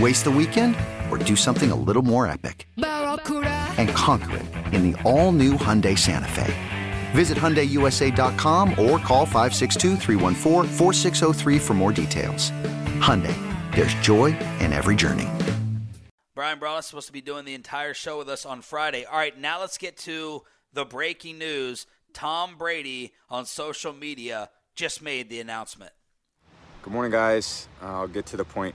Waste the weekend or do something a little more epic? And conquer it in the all new Hyundai Santa Fe. Visit HyundaiUSA.com or call 562 for more details. Hyundai, there's joy in every journey. Brian Broaddus is supposed to be doing the entire show with us on Friday. All right, now let's get to the breaking news. Tom Brady on social media just made the announcement. Good morning, guys. I'll get to the point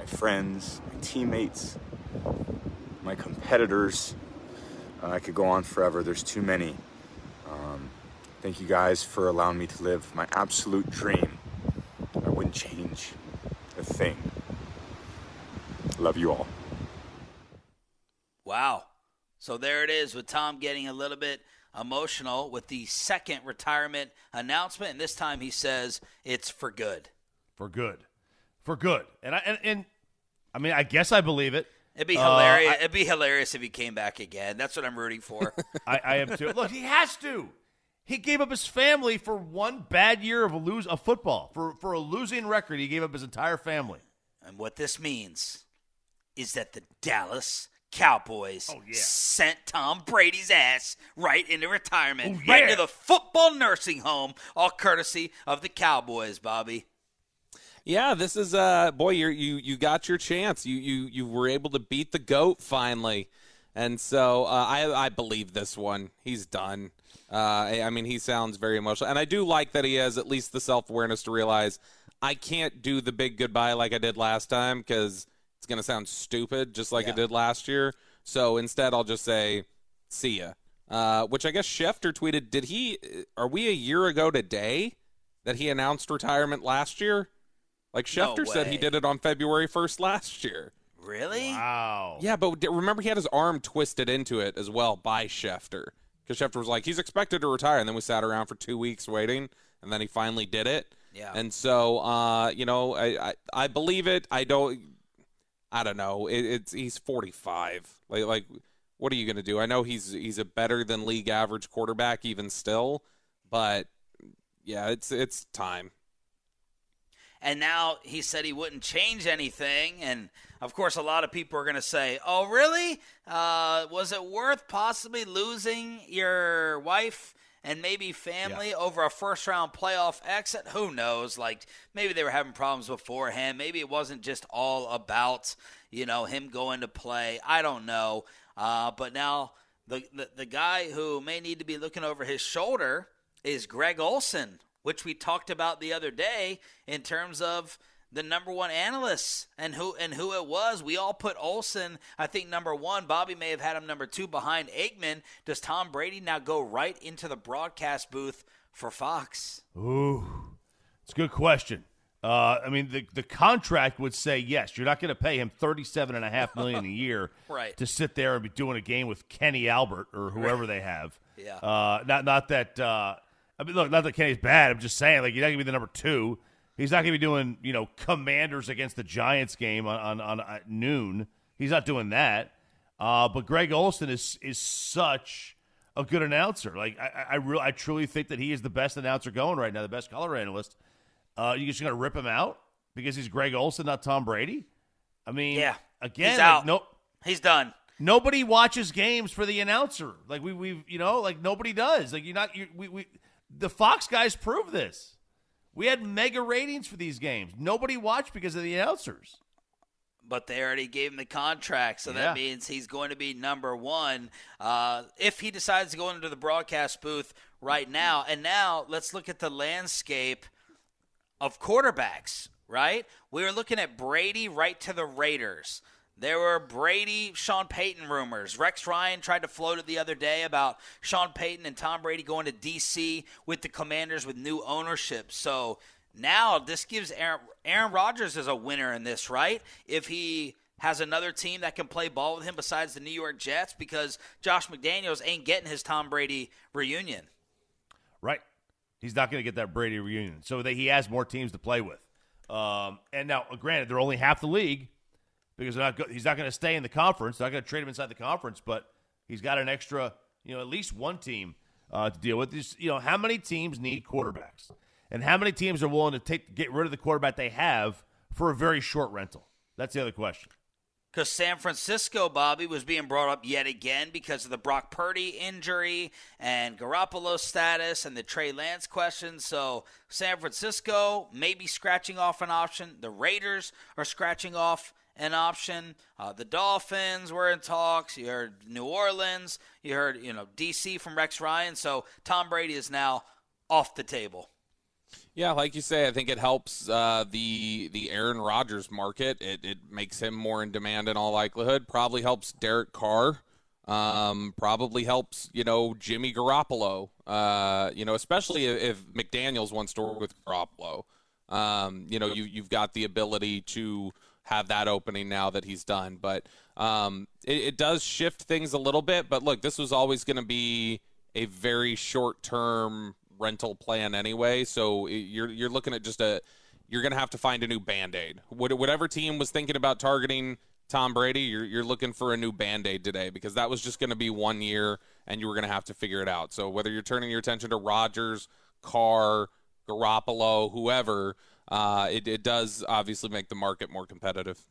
my friends, my teammates, my competitors. Uh, I could go on forever. There's too many. Um, thank you guys for allowing me to live my absolute dream. I wouldn't change a thing. Love you all. Wow. So there it is with Tom getting a little bit emotional with the second retirement announcement. And this time he says it's for good. For good. For good. And I and, and I mean I guess I believe it. It'd be hilarious. Uh, I- It'd be hilarious if he came back again. That's what I'm rooting for. I, I am too. Look, he has to. He gave up his family for one bad year of a lose of football. For for a losing record, he gave up his entire family. and what this means is that the Dallas Cowboys Oh, yeah. sent Tom Brady's ass right into retirement, Oh, right into the football nursing home, all courtesy of the Cowboys, Bobby. Yeah, this is uh boy, you you you got your chance. You you you were able to beat the goat finally, and so uh, I I believe this one. He's done. Uh, I, I mean, he sounds very emotional, and I do like that he has at least the self awareness to realize I can't do the big goodbye like I did last time because it's gonna sound stupid, just like Yeah. it did last year. So instead, I'll just say, "See ya." Uh, which I guess Schefter tweeted. Did he? Are we a year ago today that he announced retirement last year? Like No Schefter said he did it on February 1st last year. Really? Wow. Yeah, but remember he had his arm twisted into it as well by Schefter. Because Schefter was like, he's expected to retire. And then we sat around for two weeks waiting. And then he finally did it. Yeah. And so, uh, you know, I, I, I believe it. I don't, I don't know. It, it's, he's 45. Like, like, what are you going to do? I know he's, he's a better than league average quarterback even still. But yeah, it's, it's time. And now he said he wouldn't change anything. And of course, a lot of people are going to say, Oh, really? Uh, was it worth possibly losing your wife and maybe family over a first round playoff exit? Who knows? Like, maybe they were having problems beforehand. Maybe it wasn't just all about, you know, him going to play. I don't know. Uh, but now the, the, the guy who may need to be looking over his shoulder is Greg Olsen, which we talked about the other day in terms of the number one analysts and who and who it was. We all put Olsen, I think, number one. Bobby may have had him number two behind Aikman. Does Tom Brady now go right into the broadcast booth for Fox? Ooh, it's a good question. Uh, I mean, the the contract would say yes. You're not going to pay him thirty seven and a half million a year, Right. To sit there and be doing a game with Kenny Albert or whoever they have. Yeah. Uh, not not that. Uh, I mean, look, not that Kenny's bad. I'm just saying, like, you're not going to be the number two. He's not going to be doing, you know, Commanders against the Giants game on on, on at noon. He's not doing that. Uh, but Greg Olsen is is such a good announcer. Like, I I, I, truly think that he is the best announcer going right now, the best color analyst. Uh, you just going to rip him out because he's Greg Olsen, not Tom Brady? I mean, Yeah. again, He's like, out. no, He's done. nobody watches games for the announcer. Like we we you know like nobody does. Like you're not you we we the Fox guys prove this. We had mega ratings for these games. Nobody watched because of the announcers. But they already gave him the contract, so Yeah. that means he's going to be number one uh, if he decides to go into the broadcast booth right now. And now let's look at the landscape of quarterbacks, right? We were looking at Brady right to the Raiders. There were Brady, Sean Payton rumors. Rex Ryan tried to float it the other day about Sean Payton and Tom Brady going to D.C. with the Commanders with new ownership. So now this gives Aaron, Aaron Rodgers as a winner in this, right? If he has another team that can play ball with him besides the New York Jets, because Josh McDaniels ain't getting his Tom Brady reunion. Right. He's not going to get that Brady reunion. So that he has more teams to play with. Um, and now, granted, they're only half the league because not go- he's not going to stay in the conference. They're not going to trade him inside the conference, but he's got an extra, you know, at least one team uh, to deal with. This, you know, how many teams need quarterbacks, and how many teams are willing to take get rid of the quarterback they have for a very short rental? That's the other question. Because San Francisco, Bobby, was being brought up yet again because of the Brock Purdy injury and Garoppolo status and the Trey Lance question. So San Francisco may be scratching off an option. The Raiders are scratching off an option. Uh, the Dolphins were in talks. You heard New Orleans. You heard you know DC from Rex Ryan. So Tom Brady is now off the table. Yeah, like you say, I think it helps uh, the the Aaron Rodgers market. It, it makes him more in demand in all likelihood. Probably helps Derek Carr. Um, probably helps you know Jimmy Garoppolo. Uh, you know, especially if, if McDaniels wants to work with Garoppolo. Um, you know, you you've got the ability to have that opening now that he's done. But um, it, it does shift things a little bit. But look, this was always going to be a very short term rental plan anyway. So you're you're looking at just a you're going to have to find a new band aid. Whatever team was thinking about targeting Tom Brady, you're you're looking for a new band aid today because that was just going to be one year and you were going to have to figure it out. So whether you're turning your attention to Rodgers, Carr, Garoppolo, whoever, uh, it, it does obviously make the market more competitive.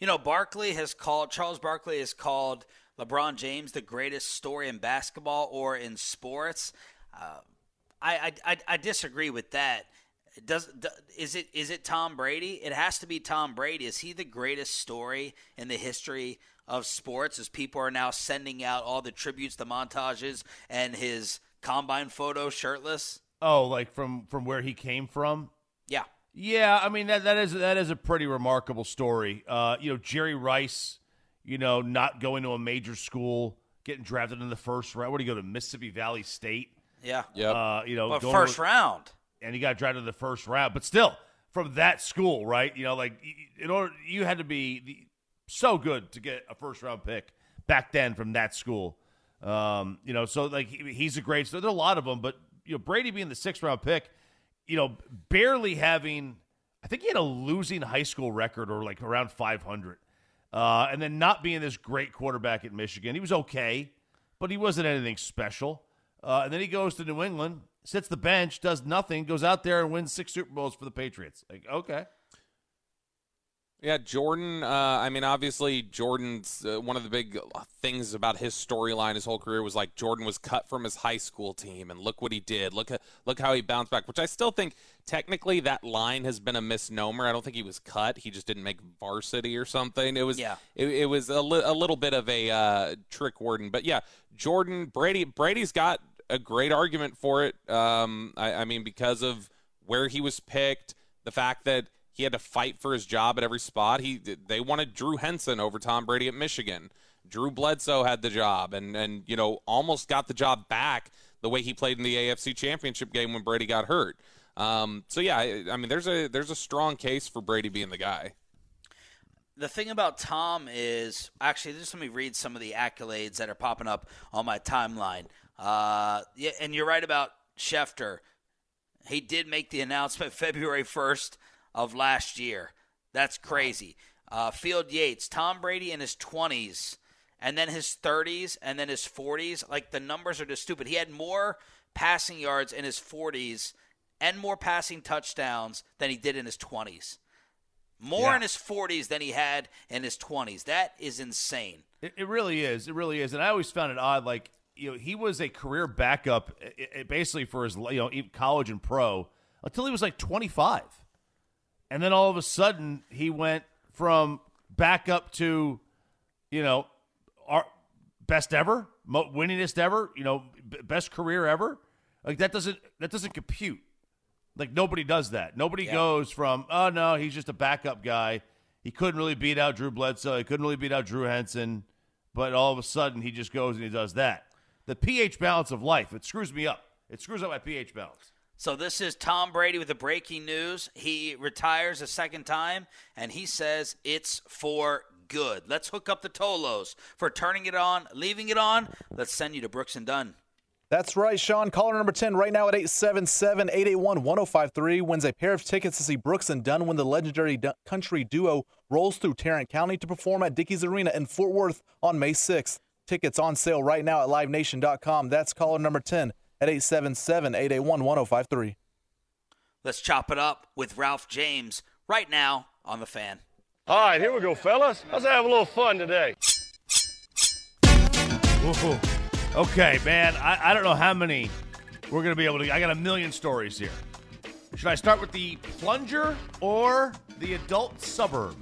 You know, Barkley has called Charles Barkley has called LeBron James the greatest story in basketball or in sports. Uh, I, I, I I disagree with that. Does is it is it Tom Brady? It has to be Tom Brady. Is he the greatest story in the history of sports? As people are now sending out all the tributes, the montages, and his combine photo shirtless. Oh, like from from where he came from? Yeah. Yeah, I mean that that is that is a pretty remarkable story. Uh, you know, Jerry Rice, you know, not going to a major school, getting drafted in the first round. Where do you go to Mississippi Valley State? Yeah. yeah. Uh, you know, But first to- round. and he got drafted in the first round. But still, from that school, right? You know, like in order you had to be the, so good to get a first round pick back then from that school. Um, you know, so like he, he's a great. So there are a lot of them, but you know, Brady being the sixth round pick, you know, barely having. I think he had a losing high school record or like around 500. Uh, and then not being this great quarterback at Michigan. He was okay, but he wasn't anything special. Uh, and then he goes to New England, sits the bench, does nothing, goes out there and wins six Super Bowls for the Patriots. Like, okay. Yeah, Jordan. Uh, I mean, obviously, Jordan's uh, one of the big things about his storyline, his whole career was like Jordan was cut from his high school team, and look what he did. Look, look how he bounced back. Which I still think technically that line has been a misnomer. I don't think he was cut. He just didn't make varsity or something. It was, Yeah. it, it was a, li- a little bit of a uh, trick wording. But yeah, Jordan Brady. Brady's got a great argument for it. Um, I, I mean, because of where he was picked, the fact that he had to fight for his job at every spot. He they wanted Drew Henson over Tom Brady at Michigan. Drew Bledsoe had the job and and you know almost got the job back the way he played in the AFC Championship game when Brady got hurt. Um, so yeah, I, I mean, there's a there's a strong case for Brady being the guy. the thing about Tom is actually just let me read some of the accolades that are popping up on my timeline. Uh, yeah, and you're right about Schefter. He did make the announcement February 1st of last year. That's crazy. Uh, Field Yates, Tom Brady in his 20s, and then his 30s, and then his 40s. Like the numbers are just stupid. He had more passing yards in his 40s and more passing touchdowns than he did in his 20s. More Yeah. in his 40s than he had in his 20s. That is insane. It, it really is. It really is. And I always found it odd. Like you know, he was a career backup, i- i- basically for his you know college and pro until he was like 25, and then all of a sudden he went from backup to, you know, our best ever, mo- winningest ever, you know, b- best career ever. Like that doesn't that doesn't compute. Like nobody does that. Nobody goes from oh no, he's just a backup guy. He couldn't really beat out Drew Bledsoe. He couldn't really beat out Drew Henson, but all of a sudden he just goes and he does that. The pH balance of life it screws me up. It screws up my pH balance. So this is Tom Brady with the breaking news. He retires a second time, and he says it's for good. Let's hook up the Tolos for turning it on, leaving it on. Let's send you to Brooks and Dunn. That's right, Sean. Caller number 10 right now at 877 881 1053 wins a pair of tickets to see Brooks and Dunn when the legendary country duo rolls through Tarrant County to perform at Dickies Arena in Fort Worth on May 6th. Tickets on sale right now at livenation.com. That's caller number 10 at 877 881 1053. Let's chop it up with Ralph James right now on the fan. All right, here we go, fellas. Let's have a little fun today. Ooh. Okay, man. I, I don't know how many we're gonna be able to. I got a million stories here. Should I start with the plunger or the adult suburb?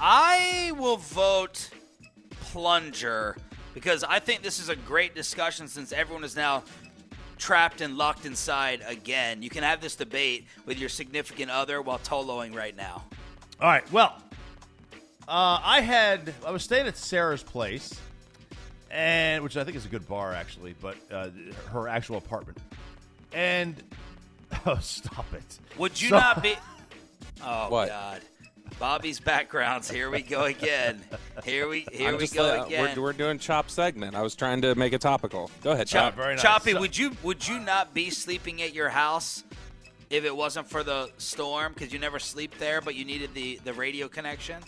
I will vote plunger because I think this is a great discussion since everyone is now trapped and locked inside again. You can have this debate with your significant other while toloing right now. All right. Well, uh, I had I was staying at Sarah's place, and which I think is a good bar actually, but uh, her actual apartment. And oh, stop it! Would you So- not be? Oh What? God, Bobby's backgrounds. Here we go again. Here we here I'm we go like- again. We're, we're doing chop segment. I was trying to make it topical. Go ahead, Chop, Chop. very nice. Choppy, So- would you would you not be sleeping at your house if it wasn't for the storm? Because you never sleep there, but you needed the the radio connection.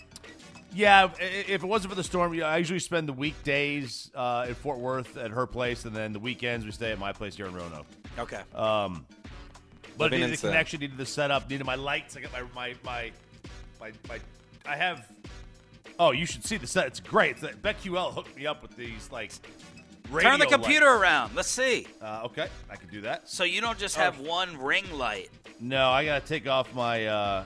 Yeah, if it wasn't for the storm, I usually spend the weekdays uh, in Fort Worth at her place, and then the weekends we stay at my place here in Roanoke. Okay. But Living needed in the connection, needed the setup, needed my lights. I got my my my my, my I have. Oh, you should see the set. It's great. It's, BetQL hooked me up with these like. Radio Turn the computer lights. around. Let's see. Uh, okay, I can do that. So you don't Oh. just have one ring light. No, I gotta take off my uh,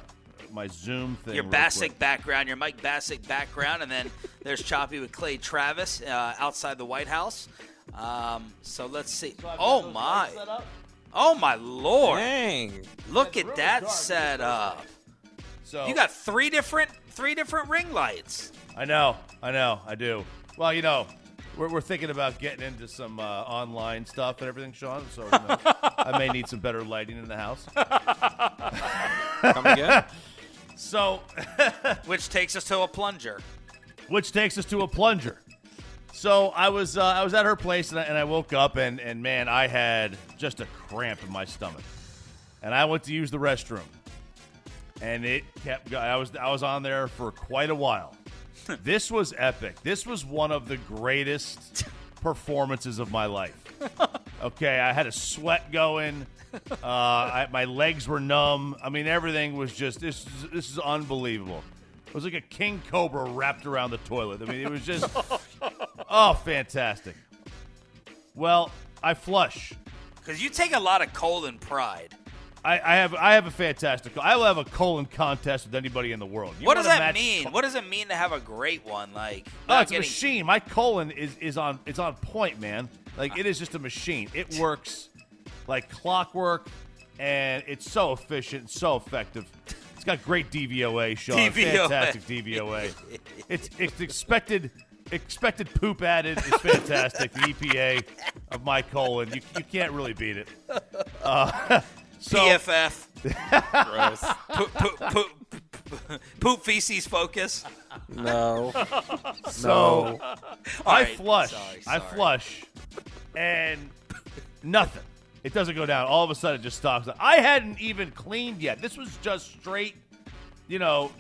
my Zoom thing. Your real Bacsik background, your Mike Bacsik background, and then there's Choppy with Clay Travis uh, outside the White House. Um, so let's see. Oh my! Oh my Lord! Dang. Look It's at really that dark. setup. So You got three different three different ring lights. I know, I know, I do. Well, you know, we're, we're thinking about getting into some uh, online stuff and everything, Sean. So you know, I may need some better lighting in the house. Come again? So, Which takes us to a plunger. which takes us to a plunger. So I was uh, I was at her place and I, and I woke up and and man I had just a cramp in my stomach, and I went to use the restroom, and it kept go- I was I was on there for quite a while. this was epic. This was one of the greatest performances of my life. Okay, I had a sweat going. Uh, I, my legs were numb. I mean, everything was just this. Is, this is unbelievable. It was like a king cobra wrapped around the toilet. I mean, it was just oh, fantastic. Well, I flush. Because you take a lot of cold and pride. I, I have I have a fantastic. I will have a colon contest with anybody in the world. You what does that mean? col- What does it mean to have a great one? Like, Oh, it's a machine. My colon is is on it's on point, man. Like it is just a machine. It works like clockwork, and it's so efficient, so effective. It's got great DVOA, Sean. DVOA. Fantastic DVOA. it's it's expected expected poop added is fantastic. the EPA of my colon, you, you can't really beat it. Uh, so PFF. Gross. poop, poop, poop, poop feces focus. No. so No. I right, flush. sorry, I flush, and nothing. It doesn't go down. All of a sudden, it just stops. I hadn't even cleaned yet. This was just straight, you know,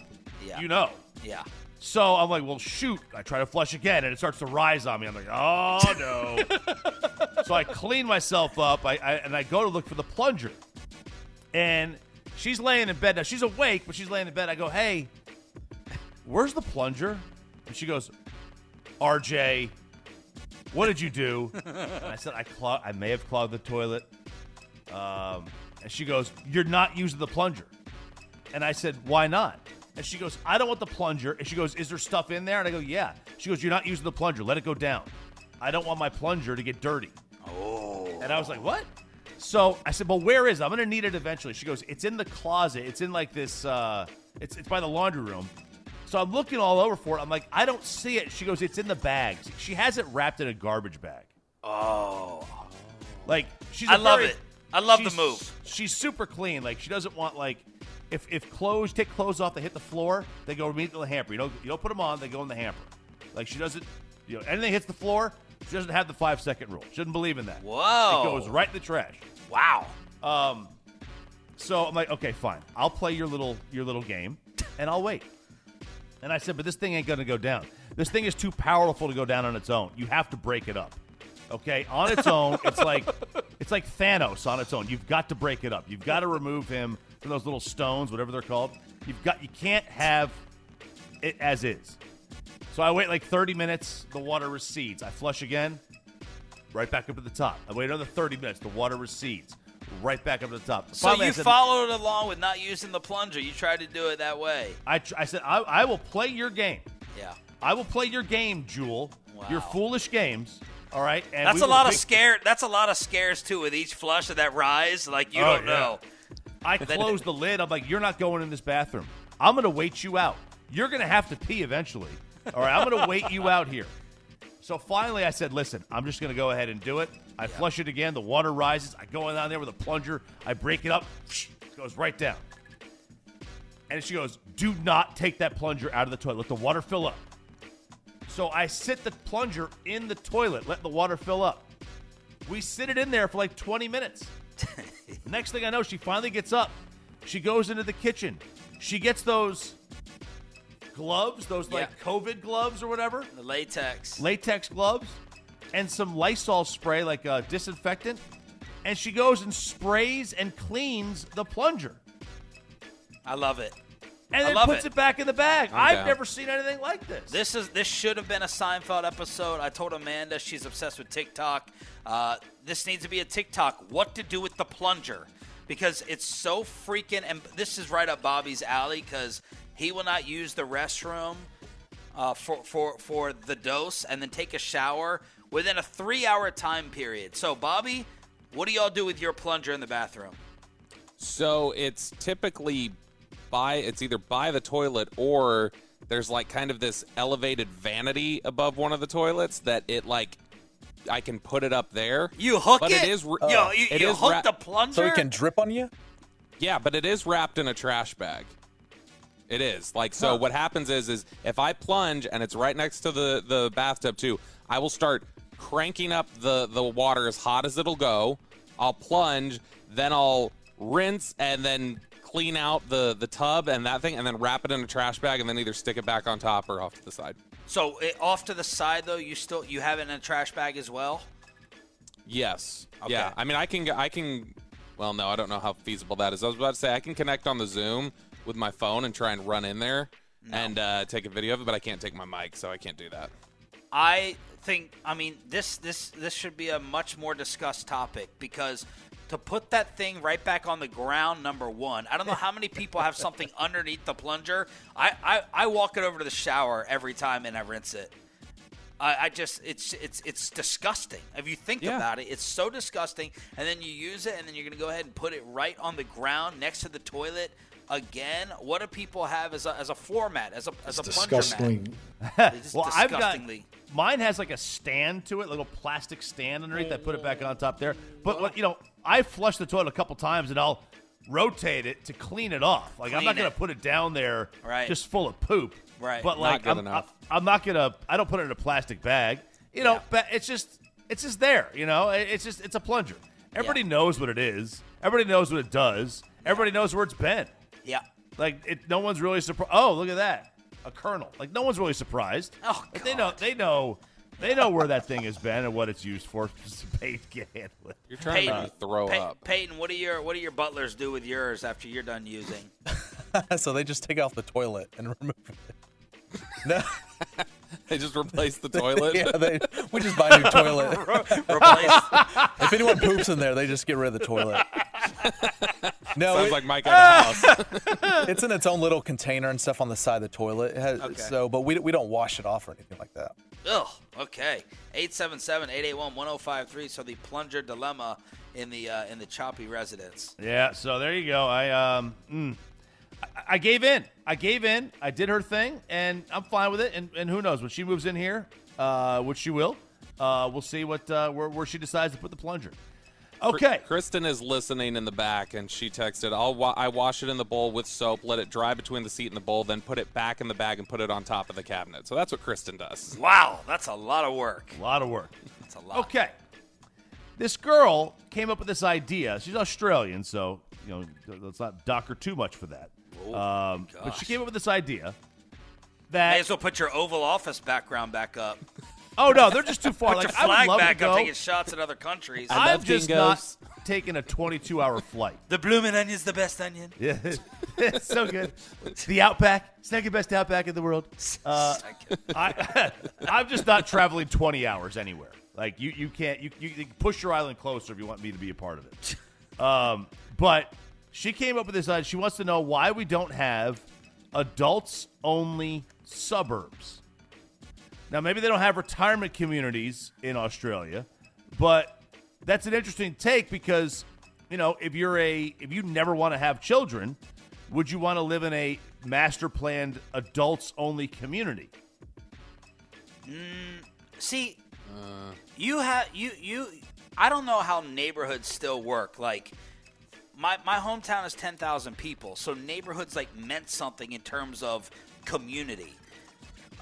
Yeah. you know. Yeah. So I'm like, well, shoot. I try to flush again, and it starts to rise on me. I'm like, oh no. so I clean myself up, I, I and I go to look for the plunger, and she's laying in bed now. She's awake, but she's laying in bed. I go, hey, where's the plunger? And she goes, RJ, what did you do? And I said, I clog- I may have clogged the toilet. Um, and she goes, you're not using the plunger. And I said, why not? And she goes, I don't want the plunger. And she goes, is there stuff in there? And I go, yeah. She goes, you're not using the plunger. Let it go down. I don't want my plunger to get dirty. Oh. And I was like, what? So I said, well, where is it? I'm going to need it eventually. She goes, it's in the closet. It's in like this, uh, it's, it's by the laundry room. So I'm looking all over for it. I'm like, I don't see it. She goes, it's in the bags. She has it wrapped in a garbage bag. Oh. Like she's. I love very- it. I love the move. She's super clean. Like she doesn't want like if if clothes take clothes off, they hit the floor. They go immediately in the hamper. You don't you don't put them on. They go in the hamper. Like she doesn't. You know anything hits the floor. She doesn't have the five second rule. Doesn't believe in that. Whoa. It goes right in the trash. Wow. Um, so I'm like, okay, fine. I'll play your little your little game, and I'll wait. And I said, but this thing ain't gonna go down. This thing is too powerful to go down on its own. You have to break it up. Okay, on its own, it's like it's like Thanos on its own. You've got to break it up. You've got to remove him from those little stones, whatever they're called. You've got you can't have it as is. So I wait like 30 minutes. The water recedes. I flush again. Right back up to the top. I wait another 30 minutes. The water recedes. Right back up to the top. So Finally, you said- followed along with not using the plunger. You tried to do it that way. I, tr- I said, I, I will play your game. Yeah. I will play your game, Jewel. Your foolish games. All right. And That's a lot of scare. That's a lot of scares too with each flush of that rise. Like you Oh, don't yeah. know. I close the lid. I'm like, you're not going in this bathroom. I'm going to wait you out. You're going to have to pee eventually. All right. I'm going to wait you out here. So finally, I said, listen, I'm just going to go ahead and do it. I flush it again. The water rises. I go in down there with a plunger. I break it up. It goes right down. And she goes, do not take that plunger out of the toilet. Let the water fill up. So I sit the plunger in the toilet, let the water fill up. We sit it in there for like 20 minutes. Next thing I know, she finally gets up. She goes into the kitchen. She gets those gloves, those like Yeah. COVID gloves or whatever, The latex. latex gloves, and some Lysol spray, like a disinfectant. And she goes and sprays and cleans the plunger. I love it. And I then puts it. it. back in the bag. I'm I've down. never seen anything like this. This is this should have been a Seinfeld episode. I told Amanda she's obsessed with TikTok. Uh, this needs to be a TikTok. What to do with the plunger? Because it's so freaking. And this is right up Bobby's alley because he will not use the restroom uh, for for for the dose and then take a shower within a three-hour time period. So Bobby, what do y'all do with your plunger in the bathroom? So it's typically by it's either by the toilet or there's like kind of this elevated vanity above one of the toilets that it like I can put it up there. You hook But it. it is r- Yo, you, it you is hook wrap- the plunger. So it can drip on you? Yeah, but it is wrapped in a trash bag. It is. Like so what happens is is if I plunge and it's right next to the the bathtub too, I will start cranking up the the water as hot as it'll go. I'll plunge, then I'll rinse and then clean out the the tub and that thing and then wrap it in a trash bag and then either stick it back on top or off to the side. So it, off to the side though, you still you have it in a trash bag as well. Yes. Okay. Yeah. I mean, I can. I can. Well, no, I don't know how feasible that is. I was about to say I can connect on the Zoom with my phone and try and run in there and uh, take a video of it, but I can't take my mic, so I can't do that. I think I mean this this this should be a much more discussed topic because to put that thing right back on the ground number one i don't know how many people have something underneath the plunger. I, I i walk it over to the shower every time and i rinse it. I, I just it's it's it's disgusting. If you think Yeah. about it it's so disgusting. And then you use it and then you're gonna go ahead and put it right on the ground next to the toilet again? What do people have as a, as a format, as a as It's a plunger disgusting. mat? It's well, I've got mine has like a stand to it, a little plastic stand underneath. I put it back on top there. But what you know, I flush the toilet a couple times and I'll rotate it to clean it off. Like I'm Clean not gonna put it down there Right. just full of poop. Right. But Not like good I'm, enough. I, am not gonna. I don't put it in a plastic bag. You know, Yeah. but it's just it's just there. You know, it's just it's a plunger. Everybody knows what it is. Everybody knows what it does. Everybody knows where it's been. Yeah. Like it, no one's really surprised. Oh, look at that, a kernel. Like no one's really surprised. Oh, Like, they know, they know, they know where that thing has been and what it's used for. Payton can handle it. You're trying to throw Pey- up. Peyton, what do your what do your butlers do with yours after you're done using? so they just take off the toilet and remove it. No, They just replaced the toilet. yeah, they, we just buy a new toilet. Replace If anyone poops in there, they just get rid of the toilet. No, Sounds it- like my kind of house. it's in its own little container and stuff on the side of the toilet. It has, Okay. So, but we, we don't wash it off or anything like that. Ugh. Okay. 877-881-1053. So the plunger dilemma in the uh, in the choppy residence. Yeah. So there you go. I um, mm, I, I gave in. I gave in. I did her thing, and I'm fine with it. And, and who knows when she moves in here, uh, which she will. Uh, we'll see what uh, where, where she decides to put the plunger. Okay. Kristen is listening in the back, and she texted, "I'll wa- I wash it in the bowl with soap, let it dry between the seat and the bowl, then put it back in the bag and put it on top of the cabinet." So that's what Kristen does. Wow, that's a lot of work. A lot of work. That's a lot. Okay. This girl came up with this idea. She's Australian, so you know let's not dock her too much for that. um, but she came up with this idea that May that as well put your Oval Office background back up. oh no, they're just too far. Put like your I would love back to go. up, taking shots at other countries. I I've love just dingoes. not taken a 22-hour flight. the bloomin' onion's the best onion. Yeah, it's so good. The Outback, second best Outback in the world. Uh, I, I'm just not traveling 20 hours anywhere. Like you, you can't. You, you, you can push your island closer if you want me to be a part of it. Um, but she came up with this idea. She wants to know why we don't have adults-only suburbs. Now, maybe they don't have retirement communities in Australia, but that's an interesting take because, you know, if you're a if you never want to have children, would you want to live in a master planned adults only community? Mm, see, uh. you have you you. I don't know how neighborhoods still work. Like my my hometown is ten thousand people, so neighborhoods like meant something in terms of community.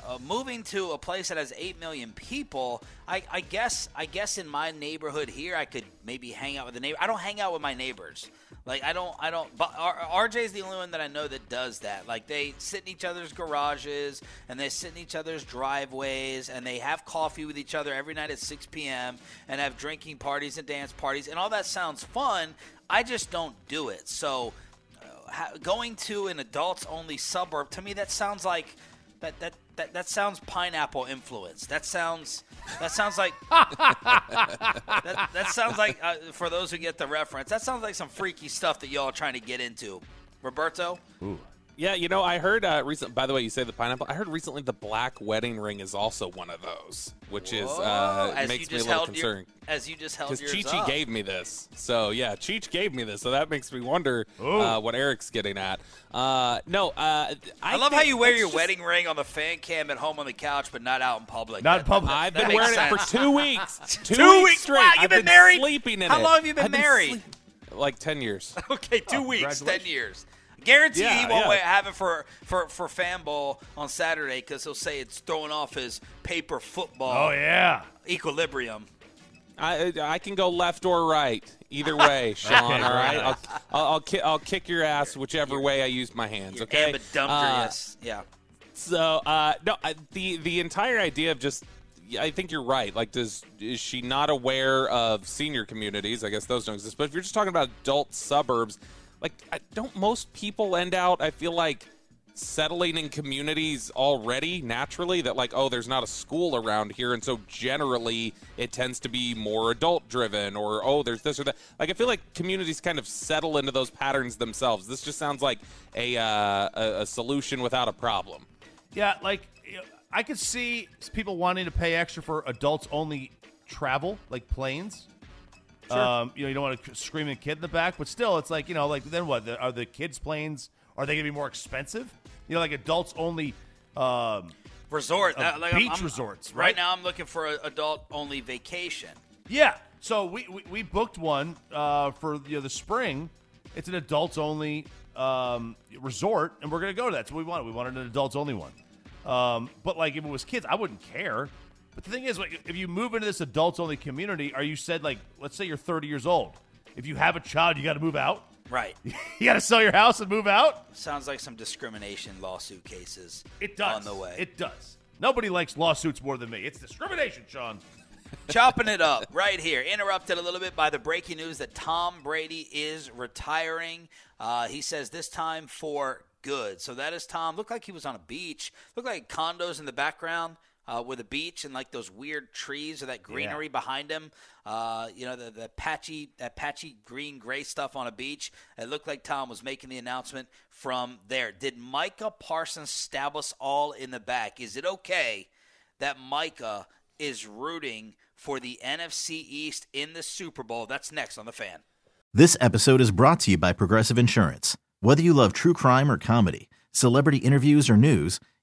Uh, moving to a place that has eight million people, I, I guess I guess in my neighborhood here, I could maybe hang out with the neighbor. I don't hang out with my neighbors. Like I don't I don't. But R- RJ is the only one that I know that does that. Like they sit in each other's garages and they sit in each other's driveways and they have coffee with each other every night at 6 p.m. and have drinking parties and dance parties and all that sounds fun. I just don't do it. So uh, going to an adults only suburb to me that sounds like that that that, that sounds pineapple influence. That sounds that sounds like that, that sounds like uh, for those who get the reference. That sounds like some freaky stuff that y'all are trying to get into. Roberto, Yeah, you know, I heard uh, recent. By the way, you say the pineapple. I heard recently the black wedding ring is also one of those, which is uh, as makes you me a little held your, concerned. as you just held Because yours Chi Chi up. gave me this, so yeah, Cheech gave me this, so that makes me wonder uh, what Eric's getting at. Uh, no, uh, I, I love how you wear your just- wedding ring on the fan cam at home on the couch, but not out in public. Not in public. I've That been makes wearing it for two weeks. Two, Two weeks weeks? straight. Wow, you've I've been married? Sleeping in How it. long have you been I've married? sleep- like ten years. Okay, two weeks, ten years. Guarantee Yeah, he won't yeah. wait, have it for for for fan ball on Saturday because he'll say it's throwing off his paper football Oh yeah. equilibrium. I I can go left or right. Either way, Sean. Okay, all right, right. I'll I'll, I'll, ki- I'll kick your ass whichever way I use my hands. You're Okay. Uh, ambidextrous. yeah. So uh, no, I, the the entire idea of just. I think you're right. Like, does is she not aware of senior communities? I guess those don't exist. But if you're just talking about adult suburbs, like, I, don't most people end out? I feel like settling in communities already naturally that like oh there's not a school around here and so generally it tends to be more adult driven or oh there's this or that like i feel like communities kind of settle into those patterns themselves this just sounds like a uh, a, a solution without a problem Yeah, like I could see people wanting to pay extra for adults only travel, like planes. Um, you know, you don't want to scream a screaming kid in the back, but still, it's like you know, like then what? The, are the kids' planes Are they going to be more expensive? You know, like adults only. Um, Resort, Uh, uh, like beach I'm- resorts, Right right? now, I'm looking for an adult only vacation. Yeah. So we, we, we booked one uh, for you know, the spring. It's an adults only um, resort, and we're going to go to that. So we wanted. We wanted an adults only one. Um, but like if it was kids, I wouldn't care. But the thing is, like, if you move into this adults only community, are you said like, let's say you're 30 years old. If you have a child, you got to move out. Right. You got to sell your house and move out. Sounds like some discrimination lawsuit cases. It does. on the way. It does. Nobody likes lawsuits more than me. It's discrimination, Sean. Chopping it up right here. Interrupted a little bit by the breaking news that Tom Brady is retiring. Uh, he says this time for good. So that is Tom. Looked like he was on a beach. Looked like condos in the background uh, with a beach and like those weird trees or that greenery behind him. Uh, you know the, the patchy that patchy green gray stuff on a beach. It looked like Tom was making the announcement from there. Did Micah Parsons stab us all in the back? Is it okay that Micah is rooting for the NFC East in the Super Bowl? That's next on the fan. This episode is brought to you by Progressive Insurance. Whether you love true crime or comedy, celebrity interviews or news,